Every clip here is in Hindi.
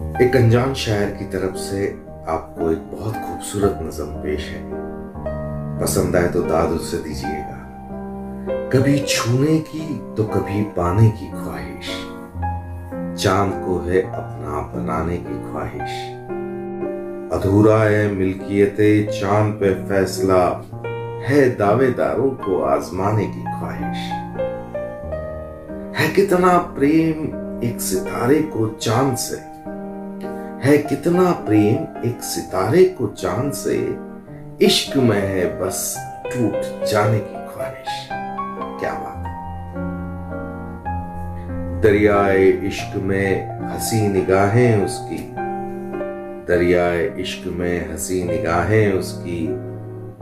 एक अनजान शायर की तरफ़ से आपको एक बहुत खूबसूरत नजम पेश है। पसंद आए तो दाद उसे दीजिएगा। कभी छूने की तो कभी पाने की ख्वाहिश। चाँद को है अपना बनाने की ख्वाहिश। अधूरा है मिल्कियत, चाँद पे फैसला है दावेदारों को आजमाने की ख्वाहिश। है कितना प्रेम एक सितारे को चाँद से। है कितना प्रेम एक सितारे को चाँद से, इश्क में है बस टूट जाने की ख्वाहिश। क्या बात दरियाए इश्क में हँसी निगाहें उसकी। दरियाए इश्क में हँसी निगाहें उसकी।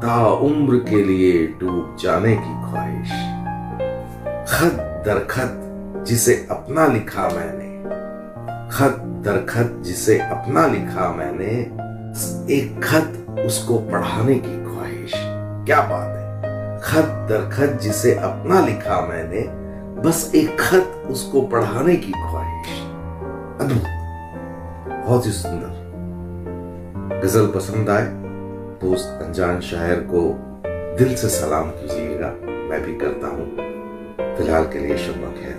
ता उम्र के लिए डूब जाने की ख्वाहिश। खत दरखत जिसे अपना लिखा मैंने। खत दर खत जिसे अपना लिखा मैंने, एक खत उसको पढ़ाने की ख्वाहिश। क्या बात है? खत दर खत जिसे अपना लिखा मैंने, बस एक खत उसको पढ़ाने की ख्वाहिश। अद्भुत। बहुत ही सुंदर। गज़ल पसंद आए तो उस अनजान शायर को दिल से सलाम कीजिएगा। मैं भी करता हूँ। फ़िलहाल के लिए शुभ खैर।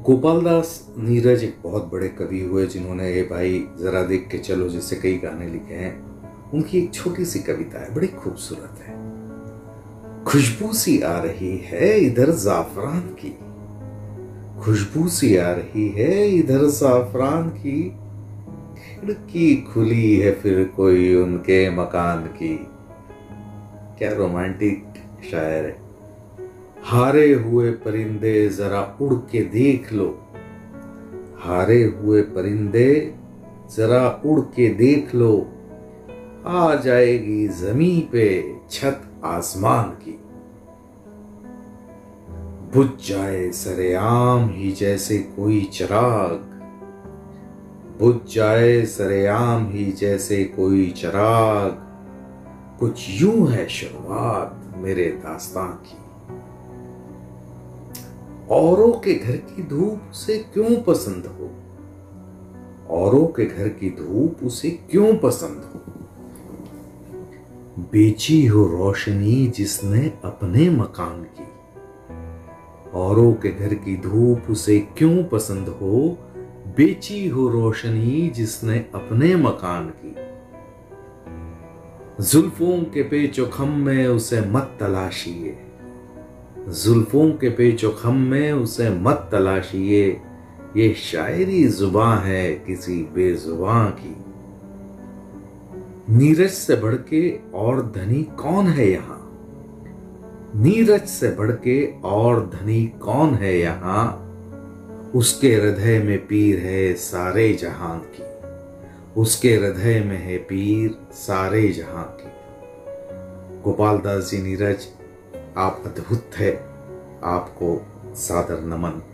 गोपाल दास नीरज एक बहुत बड़े कवि हुए जिन्होंने ये भाई जरा देख के चलो जैसे कई गाने लिखे हैं। उनकी एक छोटी सी कविता है, बड़ी खूबसूरत है। खुशबू सी आ रही है इधर जाफरान की। खुशबू सी आ रही है इधर जाफरान की। खिड़की खुली है फिर कोई उनके मकान की। क्या रोमांटिक शायर है। हारे हुए परिंदे जरा उड़ के देख लो। हारे हुए परिंदे जरा उड़ के देख लो। आ जाएगी जमी पे छत आसमान की। बुझ जाए सरेआम ही जैसे कोई चिराग। बुझ जाए सरेआम ही जैसे कोई चिराग। कुछ यूँ है शुरुआत मेरे दास्तां की। औरों के घर की धूप उसे क्यों पसंद हो? औरों के घर की धूप उसे क्यों पसंद हो? बेची हो रोशनी जिसने अपने मकान की। औरों के घर की धूप उसे क्यों पसंद हो? बेची हो रोशनी जिसने अपने मकान की। जुल्फों के पेचोखम में उसे मत तलाशिए। जुल्फों के पेचोखम में उसे मत तलाशिए। ये शायरी जुबां है किसी बेजुबां की। नीरज से बढ़ के और धनी कौन है यहाँ? नीरज से बढ़ के और धनी कौन है यहाँ? उसके हृदय में पीर है सारे जहाँ की। उसके हृदय में है पीर सारे जहाँ की। गोपाल दास जी नीरज आप अद्भुत है। आपको सादर नमन।